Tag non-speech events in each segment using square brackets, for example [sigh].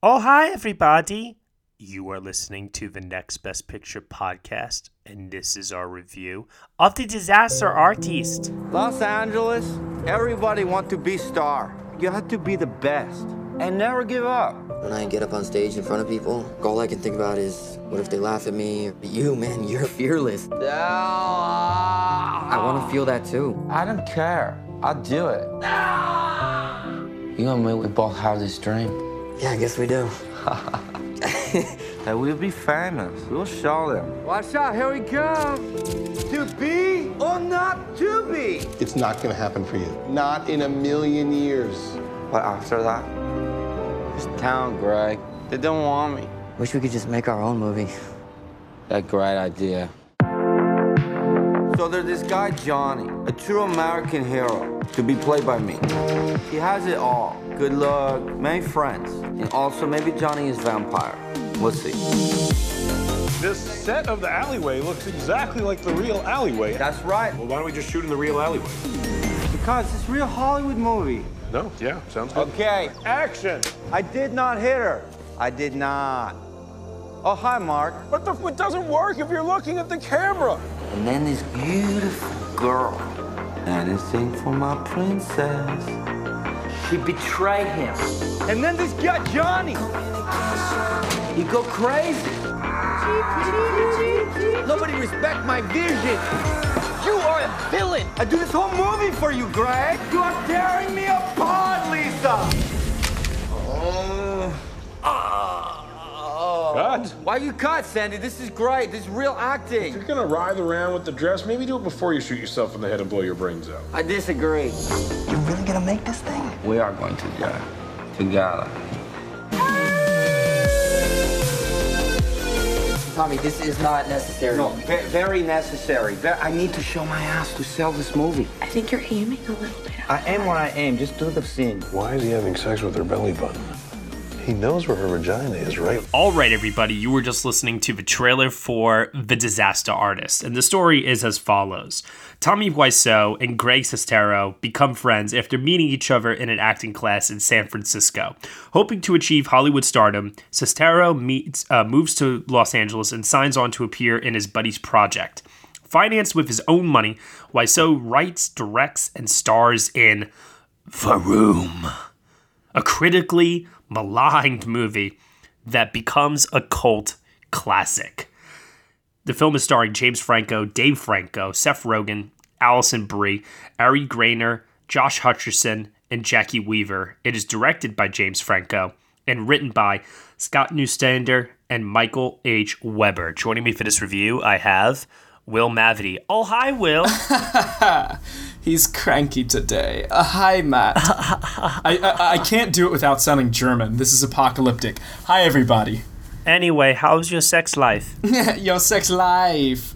Oh, hi, everybody. You are listening to the Next Best Picture podcast, and this is our review of The Disaster Artist. Los Angeles, everybody want to be star. You have to be the best and never give up. When I get up on stage in front of people, all I can think about is what if they laugh at me? But you, man, [laughs] you're fearless. I want to feel that too. I don't care. I'll do it. You and me, we both have this dream. Yeah, I guess we do. [laughs] That we'll be famous. We'll show them. Watch out, here we come. To be or not to be. It's not going to happen for you. Not in a million years. But after that, this town, Greg, they don't want me. Wish we could just make our own movie. That great idea. So there's this guy, Johnny, a true American hero, to be played by me. He has it all. Good luck, many friends, and also maybe Johnny is vampire. We'll see. This set of the alleyway looks exactly like the real alleyway. That's right, Well, why don't we just shoot in the real alleyway? because it's a real Hollywood movie. No? Yeah, sounds good. Okay, Action! I did not hit her. I did not. Oh, hi, Mark. But the, it doesn't work if you're looking at the camera. And then this beautiful girl, anything for my princess. She betrayed him. And then this guy, Johnny, he go crazy. Nobody respect my vision. You are a villain. I do this whole movie for you, Greg. You are tearing me apart, Lisa. Oh. oh. Cut. Why you cut, Sandy? This is great. This is real acting. If you're gonna writhe around with the dress, maybe do it before you shoot yourself in the head and blow your brains out. I disagree. You really gonna make this thing? We are going to go together. Tommy, this is not necessary. No, ve- very necessary. Ve- I need to show my ass to sell this movie. I think you're aiming a little bit. I aim where I aim. Just do the scene. Why is he having sex with her belly button? He knows where her vagina is, right? All right, everybody, you were just listening to the trailer for The Disaster Artist, and the story is as follows Tommy Wiseau and Greg Sestero become friends after meeting each other in an acting class in San Francisco. Hoping to achieve Hollywood stardom, Sestero meets, uh, moves to Los Angeles and signs on to appear in his buddy's project. Financed with his own money, Wiseau writes, directs, and stars in The Room a critically maligned movie that becomes a cult classic. The film is starring James Franco, Dave Franco, Seth Rogen, Alison Brie, Ari Graynor, Josh Hutcherson, and Jacki Weaver. It is directed by James Franco and written by Scott Neustadter and Michael H. Weber. Joining me for this review, I have Will Mavity. Oh, hi, Will. [laughs] He's cranky today. Uh, hi, Matt. I, I I can't do it without sounding German. This is apocalyptic. Hi, everybody. anyway, how's your sex life? [laughs] your sex life.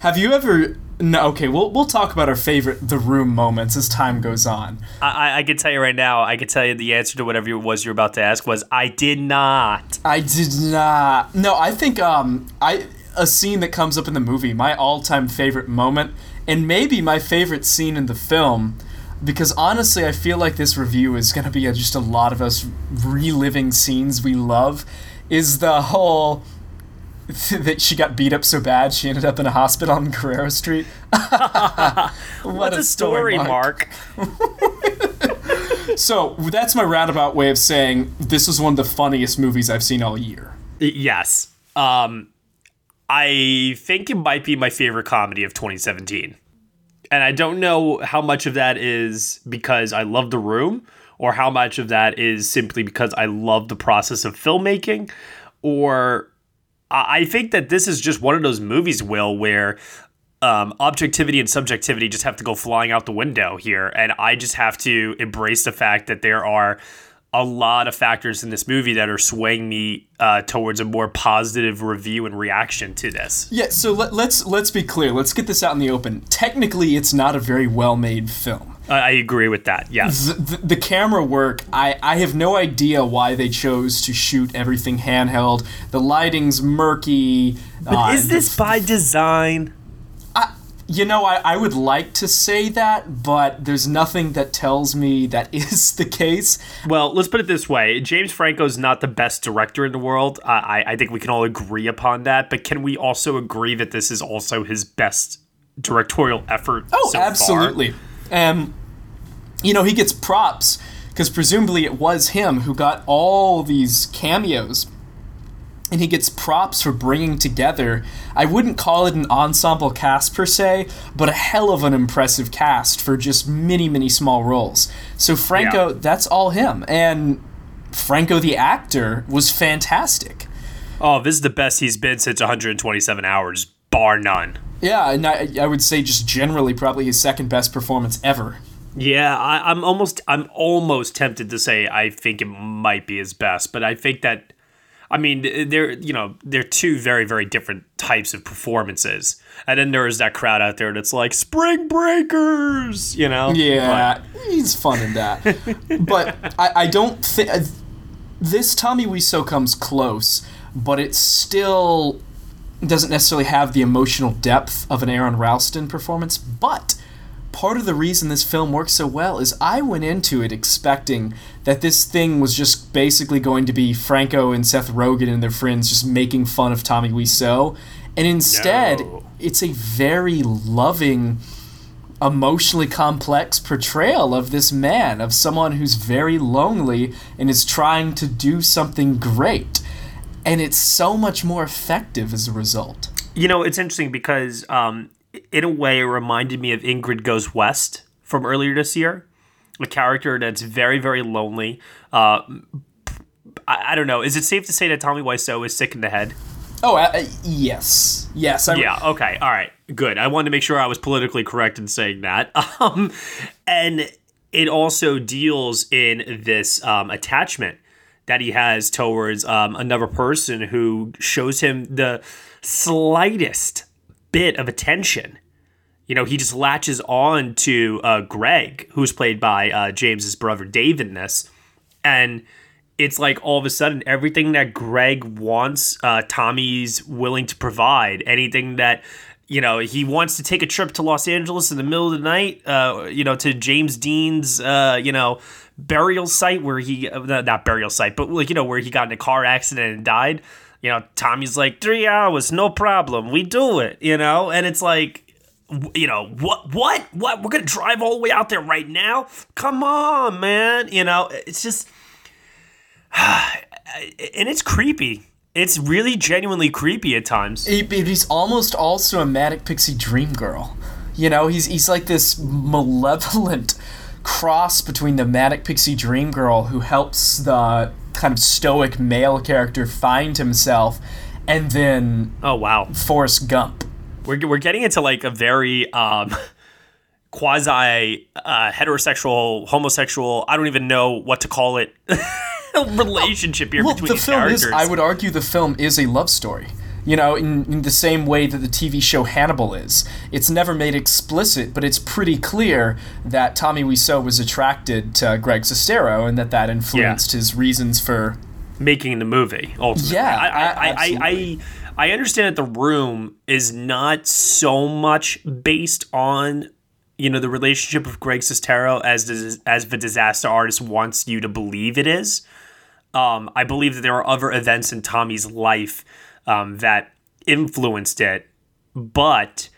Have you ever? No, okay. We'll we'll talk about our favorite the room moments as time goes on. I, I, I can tell you right now, I can tell you the answer to whatever it was you're about to ask was I did not. I did not. No, I think um I a scene that comes up in the movie, my all-time favorite moment, and maybe my favorite scene in the film, because honestly, I feel like this review is gonna be just a lot of us reliving scenes we love. Is the whole [laughs] that she got beat up so bad she ended up in a hospital on Guerrero Street? [laughs] What, a story, Mark. [laughs] So that's my roundabout way of saying this is one of the funniest movies I've seen all year. yes. Um, I think it might be my favorite comedy of 2017. And I don't know how much of that is because I love The Room or how much of that is simply because I love the process of filmmaking or I think that this is just one of those movies, Will, where um, objectivity and subjectivity just have to go flying out the window here, and I just have to embrace the fact that there are a lot of factors in this movie that are swaying me uh, towards a more positive review and reaction to this. Yeah, so let, let's let's be clear. Let's get this out in the open. Technically, it's not a very well-made film. I, I agree with that. Yes. The, the, the camera work, I, I have no idea why they chose to shoot everything handheld. The lighting's murky. But uh, is this by design? You know, I, I would like to say that, but there's nothing that tells me that [laughs] is the case. Well, let's put it this way James Franco's not the best director in the world. I, I think we can all agree upon that. But can we also agree that this is also his best directorial effort? Oh, so absolutely. Um, you know, he gets props because presumably it was him who got all these cameos and he gets props for bringing together. I wouldn't call it an ensemble cast per se but a hell of an impressive cast for just many many small roles. So franco Yeah. that's all him. And franco the actor was fantastic. Oh, this is the best he's been since 127 hours, bar none. yeah and I, I would say just generally probably his second best performance ever. Yeah, I, I'm almost I'm almost tempted to say I think it might be his best, but I think that I mean they're you know they're two very very different types of performances, and then there is that crowd out there that's like Spring Breakers, you know? Yeah, he's fun in that. but I, I don't think uh, this Tommy Wiseau comes close, but it still doesn't necessarily have the emotional depth of an Aron Ralston performance. But part of the reason this film works so well is I went into it expecting that this thing was just basically going to be Franco and Seth Rogen and their friends just making fun of Tommy Wiseau, and instead No. it's a very loving emotionally complex portrayal of this man, of someone who's very lonely and is trying to do something great. And it's so much more effective as a result. You know, it's interesting because, um, in a way, it reminded me of Ingrid Goes West from earlier this year. A character that's very, very lonely. Uh, I, I don't know. Is it safe to say that Tommy Wiseau is sick in the head? Oh, uh, uh, yes. Yes. I, yeah. Okay. All right. Good. I wanted to make sure I was politically correct in saying that. [laughs] Um, and it also deals in this um, attachment that he has towards um, another person who shows him the slightest bit of attention. You know, he just latches on to uh, Greg, who's played by uh, James's brother Dave in this, and it's like all of a sudden everything that Greg wants, uh, Tommy's willing to provide. Anything that you know he wants to take a trip to Los Angeles in the middle of the night, uh, you know, to James Dean's, uh, you know, burial site where he uh, not burial site, but like you know where he got in a car accident and died. You know, Tommy's like three hours, no problem, we do it. You know, and it's like you know what what? What? We're gonna drive all the way out there right now? Come on man you know? It's just [sighs] and it's creepy. It's really genuinely creepy at times. He's almost also a manic pixie dream girl. You know, he's he's like this malevolent [laughs] cross between the manic pixie dream girl who helps the kind of stoic male character find himself, and then oh wow, Forrest Gump. we're, we're getting into like a very um [laughs] quasi uh, heterosexual homosexual i don't even know what to call it [laughs] relationship here well, between the film characters is. I would argue the film is a love story. You know, in, in the same way that the TV show Hannibal is. It's never made explicit, but it's pretty clear that Tommy Wiseau was attracted to Greg Sestero and that that influenced his reasons for. making the movie ultimately. Yeah, I I, I, I, I, understand that the room is not so much based on you know the relationship of Greg Sestero as the, as the disaster artist wants you to believe it is. Um, I believe that there are other events in Tommy's life um, that influenced it, but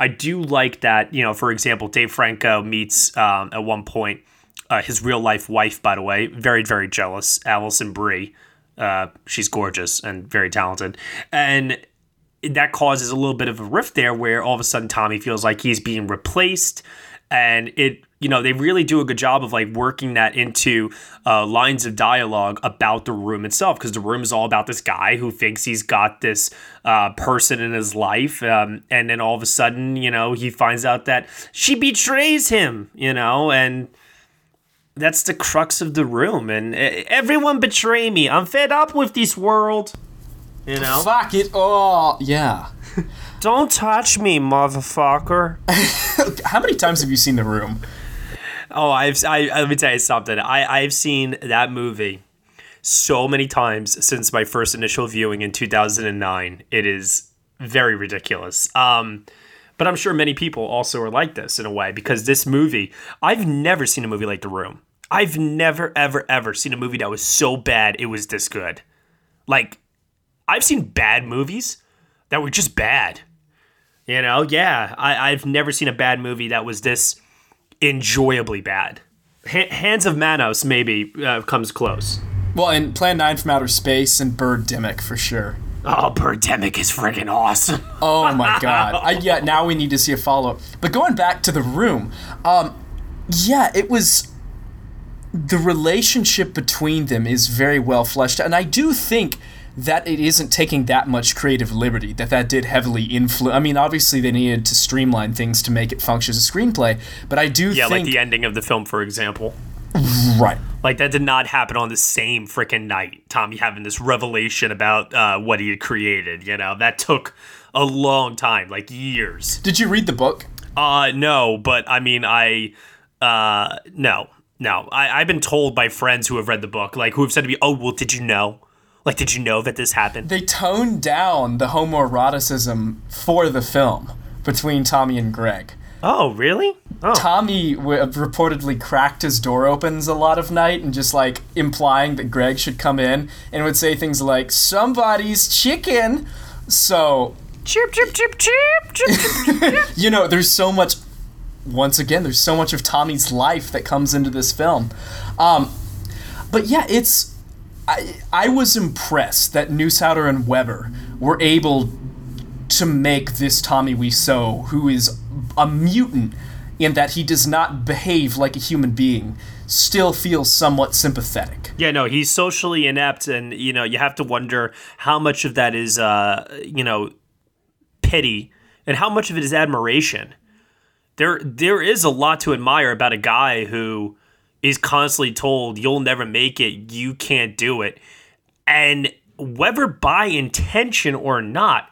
I do like that. You know, for example, Dave Franco meets um, at one point uh, his real life wife. By the way, very very jealous, Alison Brie. Uh, she's gorgeous and very talented, and that causes a little bit of a rift there, where all of a sudden Tommy feels like he's being replaced, and it. You know, they really do a good job of like working that into uh, lines of dialogue about the room itself, because the room is all about this guy who thinks he's got this uh, person in his life, um, and then all of a sudden, you know, he finds out that she betrays him, you know, and that's the crux of the room, and uh, everyone betray me. I'm fed up with this world. You know, Fuck it all. Yeah. [laughs] don't touch me, motherfucker. [laughs] How many times have you seen The Room? Oh, I've I, let me tell you something. I I've seen that movie so many times since my first initial viewing in 2009. It is very ridiculous. Um, but I'm sure many people also are like this in a way because this movie, I've never seen a movie like The Room. I've never ever ever seen a movie that was so bad it was this good. Like I've seen bad movies that were just bad. You know, yeah, I, I've never seen a bad movie that was this enjoyably bad. H- Hands of Manos maybe uh, comes close. Well, and Plan 9 from Outer Space and Birdemic for sure. Oh, Birdemic is freaking awesome. [laughs] Oh my god. I, yeah, now we need to see a follow up. But going back to the room, um, yeah, it was. The relationship between them is very well fleshed out. And I do think that it isn't taking that much creative liberty, that that did heavily influence. I mean, obviously, they needed to streamline things to make it function as a screenplay, but I do think. Yeah, think. like the ending of the film, for example. Right. Like that did not happen on the same freaking night. Tommy having this revelation about uh, what he had created. You know that took a long time, like years. Did you read the book? Uh, no, but I mean, I, uh, no, no. I, I've been told by friends who have read the book, like who have said to me, "Oh, well, did you know? Like, did you know that this happened?" They toned down the homoeroticism for the film between Tommy and Greg. Oh, really? Oh. Tommy w- reportedly cracked his door opens a lot of night and just like implying that Greg should come in and would say things like somebody's chicken. So chip chip chip chip chip chip. chip. [laughs] you know, there's so much. Once again, there's so much of Tommy's life that comes into this film. Um, but yeah, it's. I I was impressed that Neustadter and Weber were able to make this Tommy Wiseau, who is a mutant in that he does not behave like a human being, still feel somewhat sympathetic. Yeah, no, he's socially inept, and you know you have to wonder how much of that is, uh, you know, pity, and how much of it is admiration. There, there is a lot to admire about a guy who is constantly told, "You'll never make it. You can't do it," and whether by intention or not,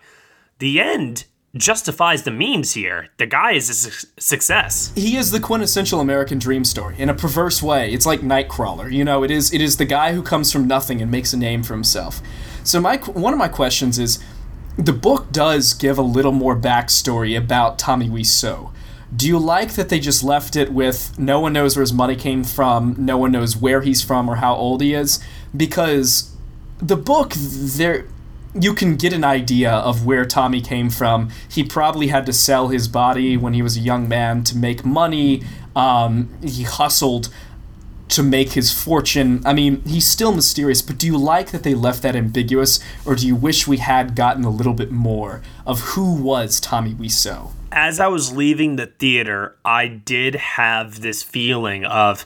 the end justifies the means here. The guy is a su- success. He is the quintessential American dream story in a perverse way. It's like Nightcrawler. You know, it is it is the guy who comes from nothing and makes a name for himself. So my one of my questions is the book does give a little more backstory about Tommy Wiseau. Do you like that they just left it with no one knows where his money came from, no one knows where he's from or how old he is? Because the book there you can get an idea of where Tommy came from. He probably had to sell his body when he was a young man to make money. Um, he hustled to make his fortune. I mean, he's still mysterious, but do you like that they left that ambiguous, or do you wish we had gotten a little bit more of who was Tommy Wiseau? As I was leaving the theater, I did have this feeling of,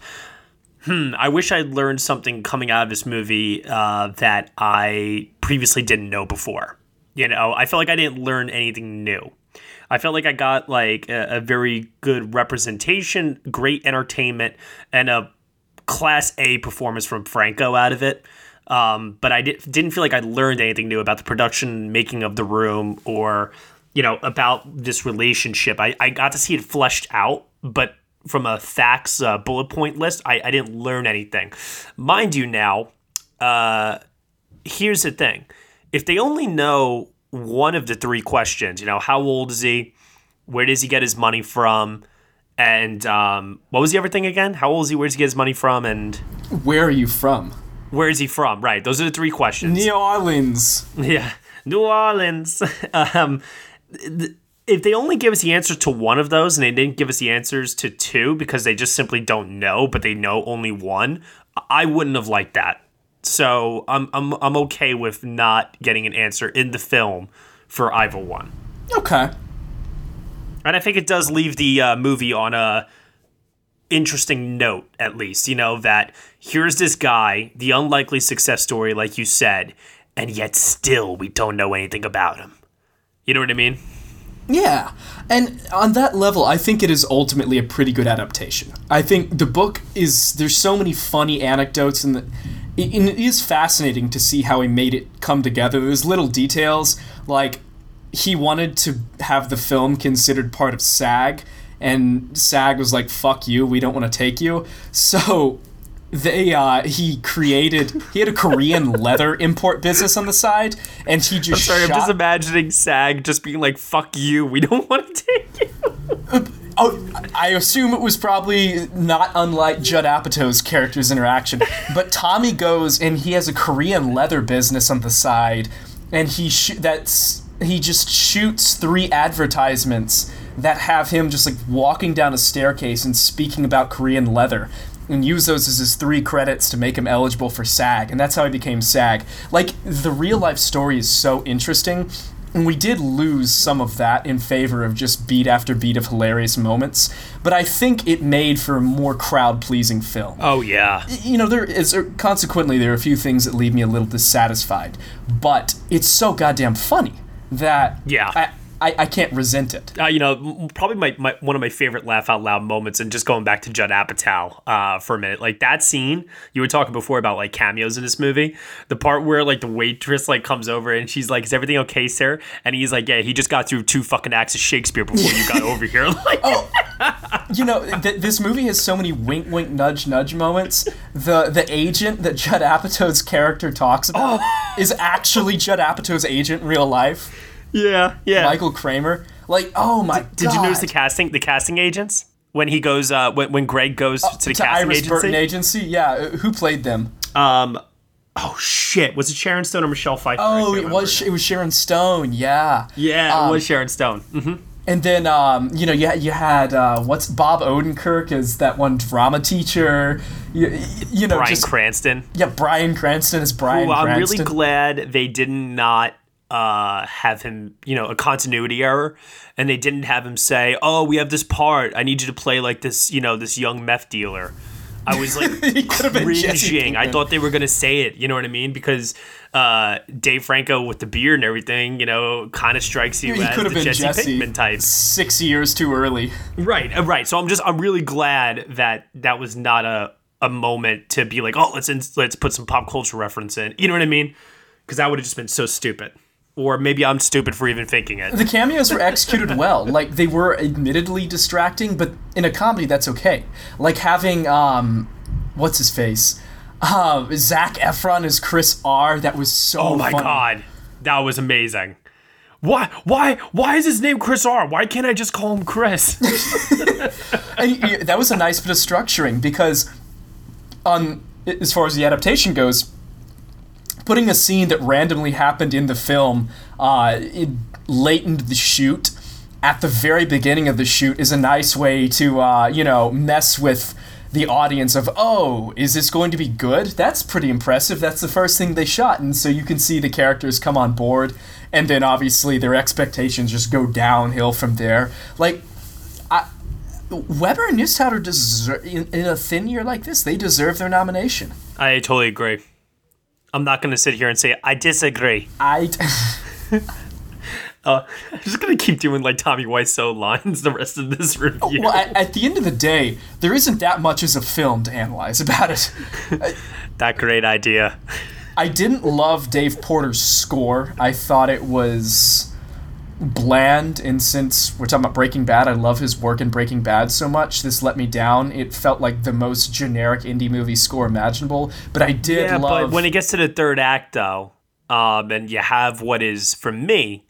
hmm, I wish I'd learned something coming out of this movie uh, that I previously didn't know before. You know, I felt like I didn't learn anything new. I felt like I got like a, a very good representation, great entertainment, and a class A performance from Franco out of it. Um, but I did, didn't feel like I learned anything new about the production, making of the room, or you know about this relationship. I, I got to see it fleshed out, but from a facts uh, bullet point list, I, I didn't learn anything. Mind you, now, uh, here's the thing: if they only know one of the three questions, you know, how old is he? Where does he get his money from? And um, what was the other thing again? How old is he? Where does he get his money from? And Where are you from? where is he from? Right. Those are the three questions. New Orleans. [laughs] Yeah, New Orleans. [laughs] um, if they only give us the answer to one of those and they didn't give us the answers to two because they just simply don't know, but they know only one, I wouldn't have liked that. So I'm I'm I'm okay with not getting an answer in the film for Ivo one. Okay. And I think it does leave the uh, movie on a interesting note, at least. You know, that here's this guy, the unlikely success story, like you said, and yet still we don't know anything about him. You know what I mean? Yeah. And on that level, I think it is ultimately a pretty good adaptation. I think the book is there's so many funny anecdotes and it, it is fascinating to see how he made it come together. There's little details like he wanted to have the film considered part of SAG and SAG was like fuck you, we don't want to take you. [laughs] So they uh he created he had a Korean [laughs] leather import business on the side and he just I'm sorry, shot, I'm just imagining SAG just being like, fuck you, we don't want to take you. [laughs] Oh, I assume it was probably not unlike Judd Apatow's character's interaction. But Tommy goes and he has a Korean leather business on the side, and he sh- that's he just shoots three advertisements that have him just like walking down a staircase and speaking about Korean leather. And use those as his three credits to make him eligible for SAG, and that's how he became SAG. Like the real life story is so interesting, and we did lose some of that in favor of just beat after beat of hilarious moments, but I think it made for a more crowd pleasing film. Oh, yeah. You know, there is er, consequently there are a few things that leave me a little dissatisfied, but it's so goddamn funny that Yeah. I, I, I can't resent it. Uh, you know, probably my, my one of my favorite laugh out loud moments, and just going back to Judd Apatow uh, for a minute, like that scene you were talking before about like cameos in this movie. The part where like the waitress like comes over and she's like, "Is everything okay, sir?" And he's like, "Yeah, he just got through two fucking acts of Shakespeare before you got [laughs] over here." [laughs] Like, oh, You know, th- this movie has so many wink, wink, nudge, nudge moments. The the agent that Judd Apatow's character talks about is actually Judd Apatow's agent in real life. Yeah, yeah. Michael Kramer. Like, oh my god. Did you notice the casting? The casting agents when he goes uh, when when Greg goes to the to casting Iris agency. Burton agency? Yeah, uh, who played them? Um, oh shit, was it Sharon Stone or Michelle Pfeiffer? Oh, it was it was Sharon Stone. Yeah. Yeah, Um, it was Sharon Stone. hmm And then um, you know you had, you had uh, what's Bob Odenkirk as that one drama teacher. You, you know Bryan just Cranston. yeah Bryan Cranston is Brian Who I'm really glad they did not uh, have him, you know, a continuity error, and they didn't have him say, "Oh, we have this part. I need you to play like this, you know, this young meth dealer." I was like [laughs] He could have been Jesse cringing. I thought they were gonna say it. You know what I mean? Because uh, Dave Franco with the beard and everything, you know, kind of strikes you he as the been Jesse, Jesse, Pinkman type. six years too early. Right, uh, right. So I'm just I'm really glad that that was not a a moment to be like, oh, let's in, let's put some pop culture reference in. You know what I mean? Because that would have just been so stupid. Or maybe I'm stupid for even thinking it. The cameos were executed well. Like they were admittedly distracting, but in a comedy that's okay. Like having um, what's his face, um, Zac Efron as Chris R. That was so. Oh my funny. god, that was amazing. Why why why is his name Chris R? Why can't I just call him Chris? [laughs] and that was a nice bit of structuring because on as far as the adaptation goes putting a scene that randomly happened in the film uh, it, late the shoot at the very beginning of the shoot is a nice way to uh, you know mess with the audience of oh is this going to be good that's pretty impressive that's the first thing they shot and so you can see the characters come on board and then obviously their expectations just go downhill from there like Weber and Neustadter deserve in, in a thin year like this. They deserve their nomination. I totally agree. I'm not going to sit here and say I disagree. I. [laughs] Uh, I'm just going to keep doing like Tommy Wiseau lines the rest of this review. well, at, at the end of the day, there isn't that much as a film to analyze about it. [laughs] that great idea. I didn't love Dave Porter's score. I thought it was bland, and since we're talking about Breaking Bad, I love his work in Breaking Bad so much. This let me down. It felt like the most generic indie movie score imaginable, but I did yeah, love. but when it gets to the third act, though, um, and you have what is for me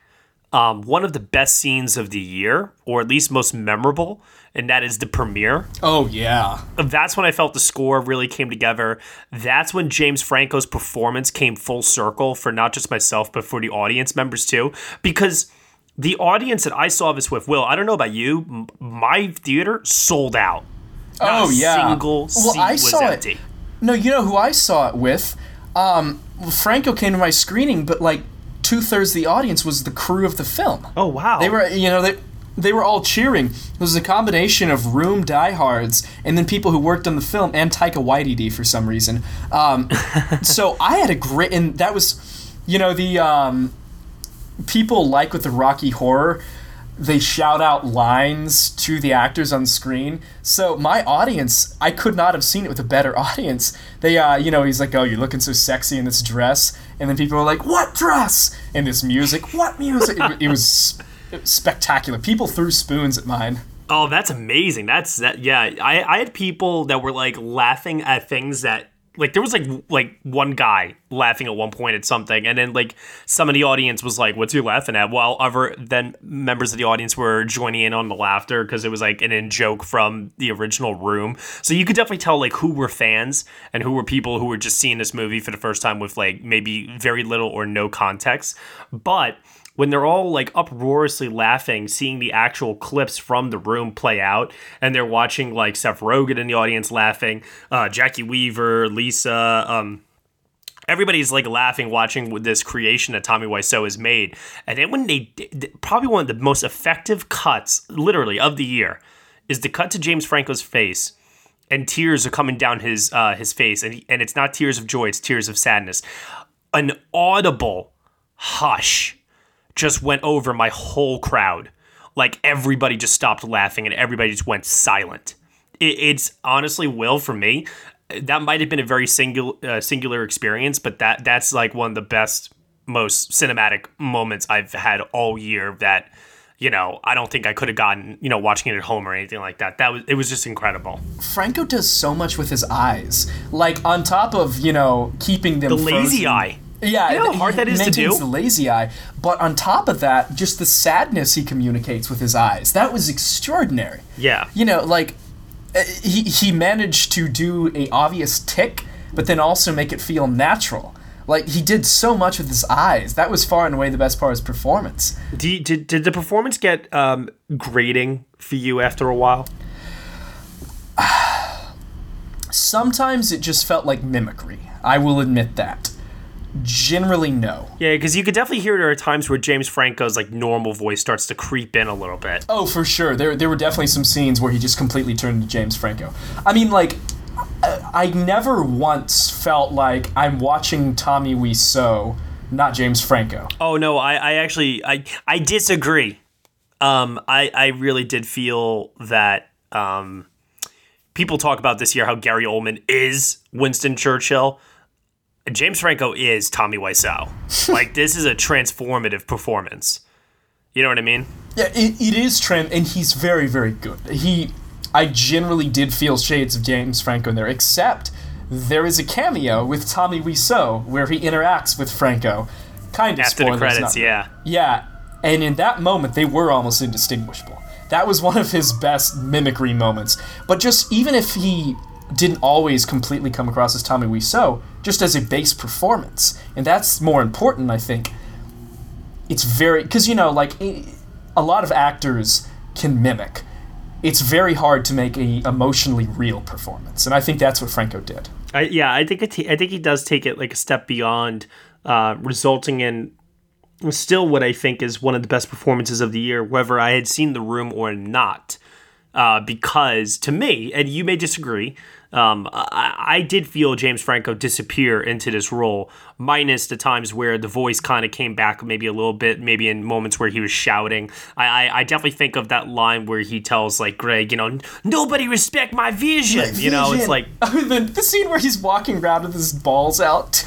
um, one of the best scenes of the year, or at least most memorable, and that is the premiere. oh yeah, That's when I felt the score really came together. That's when James Franco's performance came full circle for not just myself, but for the audience members too. Because the audience that I saw this with, Will, I don't know about you, m- my theater sold out. Not oh a yeah. single well, seat I was saw empty. it. No, you know who I saw it with? Um, Franco came to my screening, but like two thirds of the audience was the crew of the film. Oh wow! They were, you know, they they were all cheering. It was a combination of room diehards and then people who worked on the film and Taika Waititi for some reason. Um, [laughs] so I had a great, and that was, you know, the um, people like with the Rocky Horror. they shout out lines to the actors on screen. So my audience, I could not have seen it with a better [laughs] audience. They, uh, you know, he's like, "Oh, you're looking so sexy in this dress," and then people are like, "What dress?" And this music, what music? it, it was spectacular. People threw spoons at mine. Oh, that's amazing. That's that. Yeah, I I had people that were like laughing at things that like there was like like one guy laughing at one point at something, and then like some of the audience was like, "What's he laughing at?" While other then members of the audience were joining in on the laughter because it was like an in joke from the original room. So you could definitely tell like who were fans and who were people who were just seeing this movie for the first time with like maybe very little or no context, but when they're all like uproariously laughing, seeing the actual clips from the room play out, and they're watching like Seth Rogen in the audience laughing, uh, Jacki Weaver, Lisa, um, everybody's like laughing watching this creation that Tommy Wiseau has made. And then when they probably one of the most effective cuts, literally of the year, is the cut to James Franco's face. And tears are coming down his uh, his face, and he, and it's not tears of joy; it's tears of sadness. An audible hush just went over my whole crowd. Like everybody just stopped laughing and everybody just went silent. It, it's honestly, Will, for me, that might have been a very singular uh, singular experience, but that that's like one of the best, most cinematic moments I've had all year. That you know, I don't think I could have gotten, you know, watching it at home or anything like that. That was it was just incredible. Franco does so much with his eyes. Like on top of, you know, keeping them the lazy frozen. eye. Yeah, you know how hard that is to do. The lazy eye, but on top of that, just the sadness he communicates with his eyes. That was extraordinary. Yeah, you know, like he he managed to do a obvious tick, but then also make it feel natural. Like he did so much with his eyes. That was far and away the best part of his performance. Did did, did the performance get um, grating for you after a while? [sighs] Sometimes it just felt like mimicry. I will admit that. Generally, no. Yeah, because you could definitely hear there are times where James Franco's like normal voice starts to creep in a little bit. Oh, for sure. There, there were definitely some scenes where he just completely turned into James Franco. I mean, like, I never once felt like I'm watching Tommy Wiseau, not James Franco. Oh no, I, I actually, I, I disagree. Um, I, I really did feel that. Um, people talk about this year how Gary Oldman is Winston Churchill. James Franco is Tommy Wiseau. like this is a transformative performance. You know what I mean? Yeah, it, it is trend, and he's very, very good. He, I generally did feel shades of James Franco in there, except there is a cameo with Tommy Wiseau where he interacts with Franco. Kind of after spoilers, the credits, not- yeah. yeah, and in that moment they were almost indistinguishable. That was one of his best mimicry moments. But just even if he didn't always completely come across as Tommy Wiseau, just as a base performance. And that's more important, I think. It's very because you know, like a lot of actors can mimic. It's very hard to make a emotionally real performance, and I think that's what Franco did. I, yeah, I think it, I think he does take it like a step beyond, uh, resulting in still what I think is one of the best performances of the year, whether I had seen the room or not. Uh, because to me, and you may disagree, um, I, I, did feel James Franco disappear into this role, minus the times where the voice kind of came back maybe a little bit, maybe in moments where he was shouting. I, I, I, definitely think of that line where he tells like Greg, you know, nobody respect my vision. My you know, it's like [laughs] the, the scene where he's walking around with his balls out.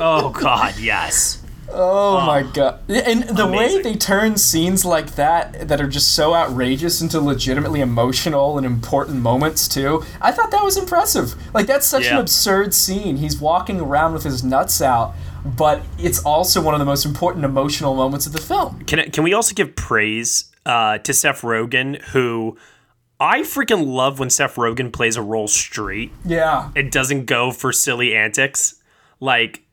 Oh God, yes. Oh, oh, my god. And the amazing. way they turn scenes like that that are just so outrageous into legitimately emotional and important moments too. I thought that was impressive. Like that's such yeah. an absurd scene. He's walking around with his nuts out, but it's also one of the most important emotional moments of the film. Can can we also give praise uh, to Seth Rogen who I freaking love when Seth Rogen plays a role straight. Yeah. It doesn't go for silly antics. Like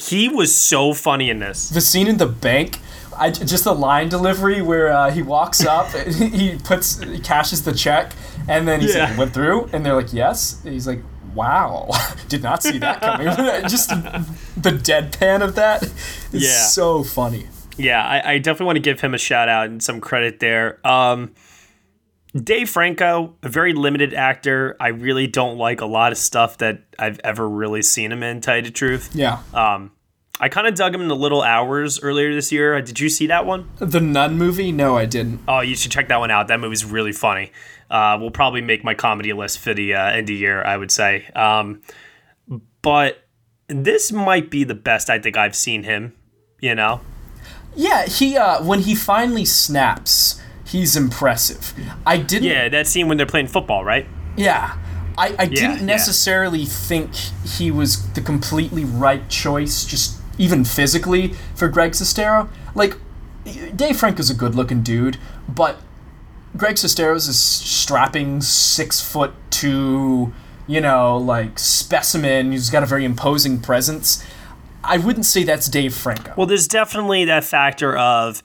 he was so funny in this. The scene in the bank, I, just the line delivery where uh, he walks up, [laughs] he puts, he cashes the check, and then he's yeah. like, went through, and they're like, yes. And he's like, wow, [laughs] did not see that [laughs] coming. just the deadpan of that is yeah. so funny. Yeah, I, I, definitely want to give him a shout out and some credit there. Um, Dave Franco, a very limited actor. I really don't like a lot of stuff that I've ever really seen him in, tell you the truth. Yeah. Um, I kind of dug him in the Little Hours earlier this year. Did you see that one? The Nun movie? No, I didn't. Oh, you should check that one out. That movie's really funny. Uh, will probably make my comedy list for the uh, end of year, I would say. Um, but this might be the best I think I've seen him. You know? Yeah, he uh, when he finally snaps, he's impressive. I didn't. Yeah, that scene when they're playing football, right? Yeah. I, I Yeah, didn't yeah. necessarily think he was the completely right choice, just even physically, for Greg Sestero. Like, Dave Frank is a good looking dude, but Greg Sestero's a strapping six foot two, you know, like specimen who's got a very imposing presence. I wouldn't say that's Dave Franco. Well, there's definitely that factor of,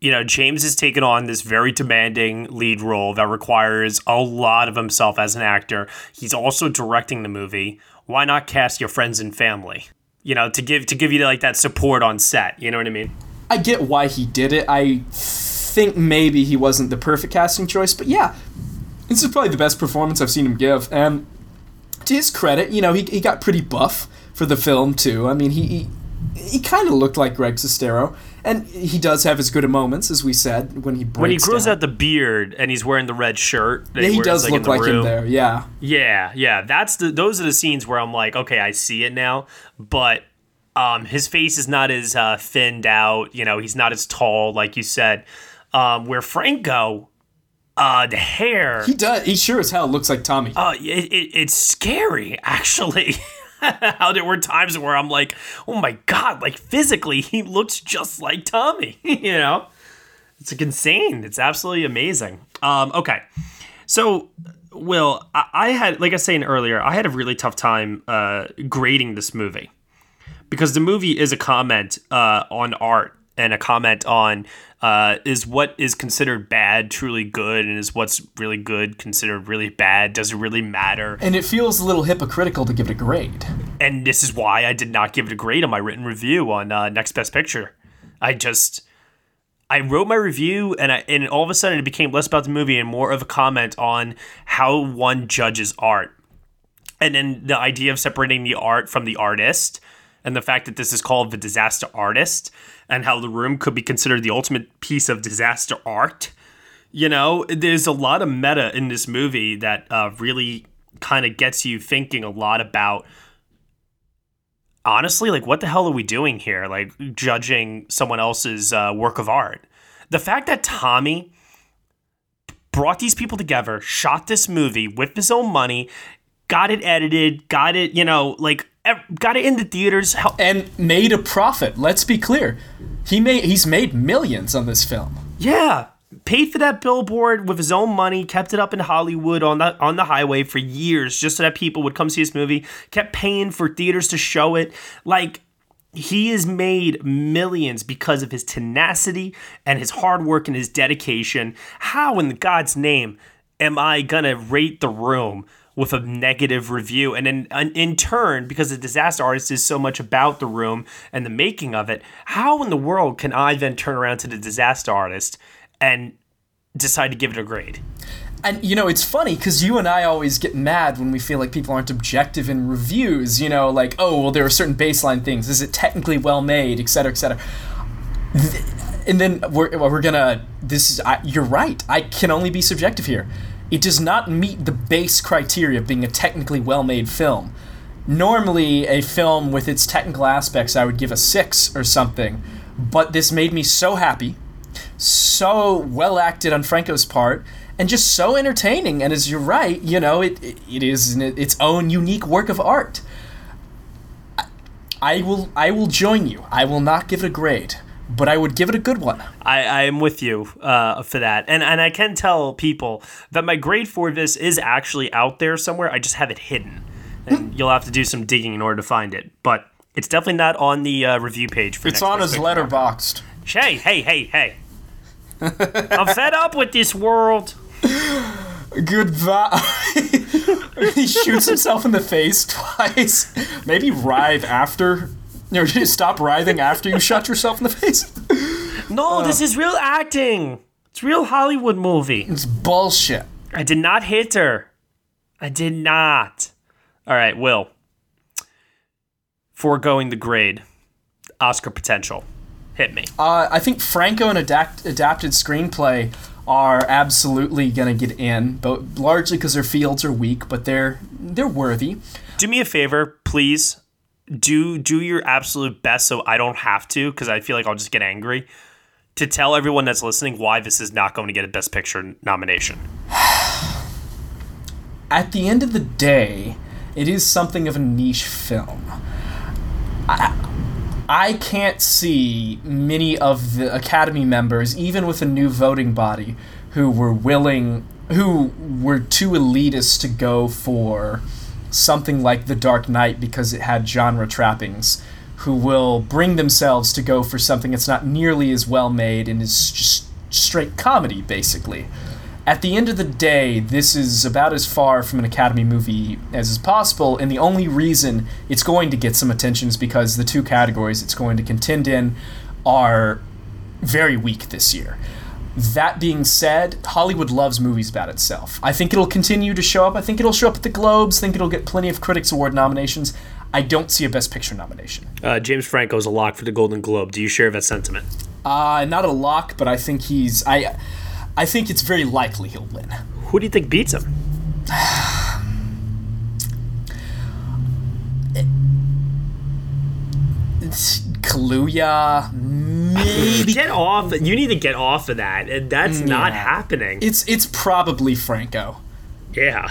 you know, James has taken on this very demanding lead role that requires a lot of himself as an actor. He's also directing the movie. Why not cast your friends and family? You know, to give to give you like that support on set. You know what I mean? I get why he did it. I think maybe he wasn't the perfect casting choice, but yeah, this is probably the best performance I've seen him give. And to his credit, you know, he, he got pretty buff for the film too. I mean, he he, he kind of looked like Greg Sestero, and he does have his good moments, as we said, when he when he grows down. out the beard and he's wearing the red shirt. that Yeah, he wears, does in look like him there. Yeah. Yeah, yeah. That's the those are the scenes where I'm like, okay, I see it now, but um his face is not as uh thinned out, you know, he's not as tall like you said. Um where Franco uh the hair He does. He sure as hell looks like Tommy. uh it, it, it's scary [laughs] actually. [laughs] How there were times where I'm like, "Oh my god, like physically he looks just like Tommy," [laughs] you know? It's like insane. It's absolutely amazing. Um okay. So, Will, I, I had, like I was saying earlier, I had a really tough time uh, grading this movie because the movie is a comment uh, on art and a comment on uh, is what is considered bad truly good and is what's really good considered really bad? Does it really matter? And it feels a little hypocritical to give it a grade. And this is why I did not give it a grade on my written review on uh, Next Best Picture. I just. I wrote my review and I, and all of a sudden it became less about the movie and more of a comment on how one judges art. And then the idea of separating the art from the artist and the fact that this is called the disaster artist and how the room could be considered the ultimate piece of disaster art. You know, there's a lot of meta in this movie that uh, really kind of gets you thinking a lot about honestly, like, what the hell are we doing here? Like, judging someone else's uh, work of art. The fact that Tommy brought these people together, shot this movie with his own money, got it edited, got it, you know, like, got it in the theaters. And made a profit. Let's be clear. He made he's made millions on this film. Yeah, paid for that billboard with his own money, kept it up in Hollywood on the on the highway for years, just so that people would come see his movie. Kept paying for theaters to show it. Like he has made millions because of his tenacity and his hard work and his dedication. How in God's name am I gonna rate the room? With a negative review, and in in turn, because the disaster artist is so much about the room and the making of it, how in the world can I then turn around to the disaster artist and decide to give it a grade? And you know, it's funny because you and I always get mad when we feel like people aren't objective in reviews. You know, like, oh, well, there are certain baseline things. Is it technically well made, et cetera, et cetera. And then we're, we're gonna. This is. I, you're right. I can only be subjective here. It does not meet the base criteria of being a technically well made film. Normally, a film with its technical aspects, I would give a six or something. But this made me so happy so well acted on Franco's part and just so entertaining. And as you're right, you know, it, it, is its own unique work of art. I will I will join you. I will not give it a grade, but I would give it a good one. I, I am with you uh, for that, and and I can tell people that my grade for this is actually out there somewhere. I just have it hidden, and you'll have to do some digging in order to find it. But it's definitely not on the uh, review page. For It's on his Letterboxd. Hey, hey, hey, hey! [laughs] I'm fed up with this world. Goodbye. [laughs] he shoots himself in the face [laughs] twice. Maybe writhe after. You know, just stop writhing after you shot yourself in the face. No, this is real acting. It's real Hollywood movie. It's bullshit. I did not hit her. I did not. All right, Will. Foregoing the grade, Oscar potential? Hit me. Uh, I think Franco and adapt- adapted screenplay are absolutely going to get in, but largely because their fields are weak, but they're they're worthy. Do me a favor, please. Do do your absolute best so I don't have to, because I feel like I'll just get angry. To tell everyone that's listening why this is not going to get a Best Picture nomination. [sighs] At the end of the day, it is something of a niche film. I, I can't see many of the Academy members, even with a new voting body, who were willing, who were too elitist to go for something like The Dark Knight because it had genre trappings, who will bring themselves to go for something that's not nearly as well made and is just straight comedy, basically. At the end of the day, this is about as far from an Academy movie as is possible, and the only reason it's going to get some attention is because the two categories it's going to contend in are very weak this year. That being said, Hollywood loves movies about itself. I think it'll continue to show up. I think it'll show up at the Globes. I think it'll get plenty of Critics Award nominations. I don't see a Best Picture nomination. Uh, James Franco is a lock for the Golden Globe. Do you share that sentiment? Uh, not a lock, but I think he's. I, I think it's very likely he'll win. Who do you think beats him? It's [sighs] Kaluuya, maybe. Get off. You need to get off of that. And That's mm, not happening. It's it's probably Franco. yeah.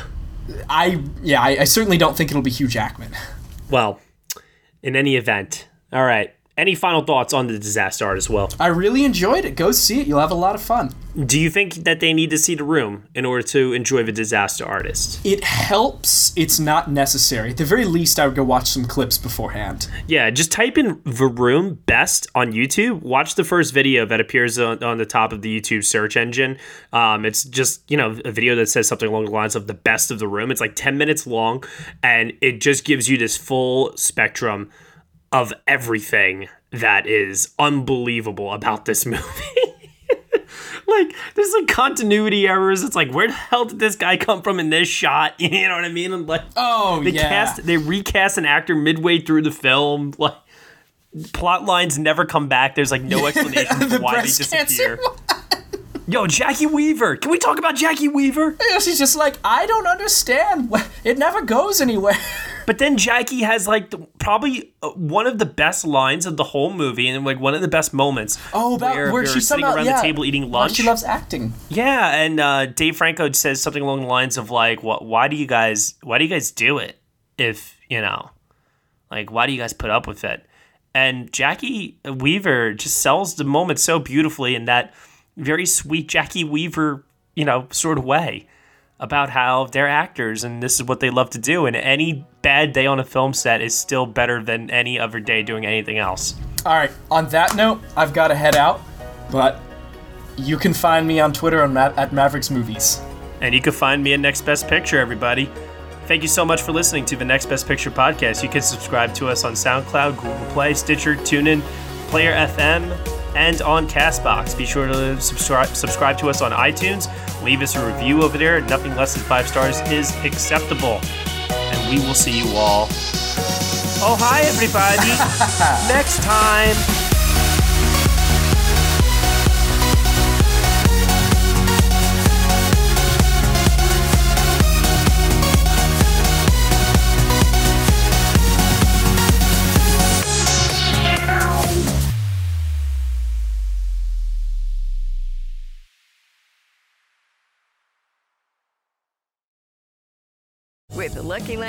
I yeah, I, I certainly don't think it'll be Hugh Jackman. Well, in any event, all right. Any final thoughts on the disaster artist well? I really enjoyed it. Go see it. You'll have a lot of fun. Do you think that they need to see the room in order to enjoy the disaster artist? It helps. It's not necessary. At the very least, I would go watch some clips beforehand. Yeah, just type in the room best on YouTube. Watch the first video that appears on, on the top of the YouTube search engine. Um, it's just, you know, a video that says something along the lines of the best of the room. It's like 10 minutes long and it just gives you this full spectrum of everything that is unbelievable about this [laughs] movie. like there's like continuity errors. It's like where the hell did this guy come from in this shot? [laughs] You know what I mean? And like Oh they yeah. cast they recast an actor midway through the film. Like plot lines never come back. There's like no [laughs] explanation for The why they disappear. Yo, Jacki Weaver. Can we talk about Jacki Weaver? Yeah, She's just like, I don't understand. It never goes anywhere. But then Jacki has like the, probably uh, one of the best lines of the whole movie, and like one of the best moments. Oh, about where, they're she's sitting around yeah, the table eating lunch. She loves acting. Yeah, and uh, Dave Franco says something along the lines of like, "What? Why do you guys? Why do you guys do it? If you know, like, why do you guys put up with it?" And Jacki Weaver just sells the moment so beautifully in that very sweet Jacki Weaver, you know, sort of way about how they're actors and this is what they love to do. And any bad day on a film set is still better than any other day doing anything else. All right. On that note, I've got to head out, but you can find me on Twitter on Ma- at Mavericks Movies. And you can find me at Next Best Picture, everybody. Thank you so much for listening to the Next Best Picture podcast. You can subscribe to us on SoundCloud, Google Play, Stitcher, TuneIn, Player FM, and on Castbox. Be sure to subscribe subscribe to us on iTunes. Leave us a review over there. Nothing less than five stars is acceptable. And we will see you all. Oh, hi, everybody. [laughs] Next time.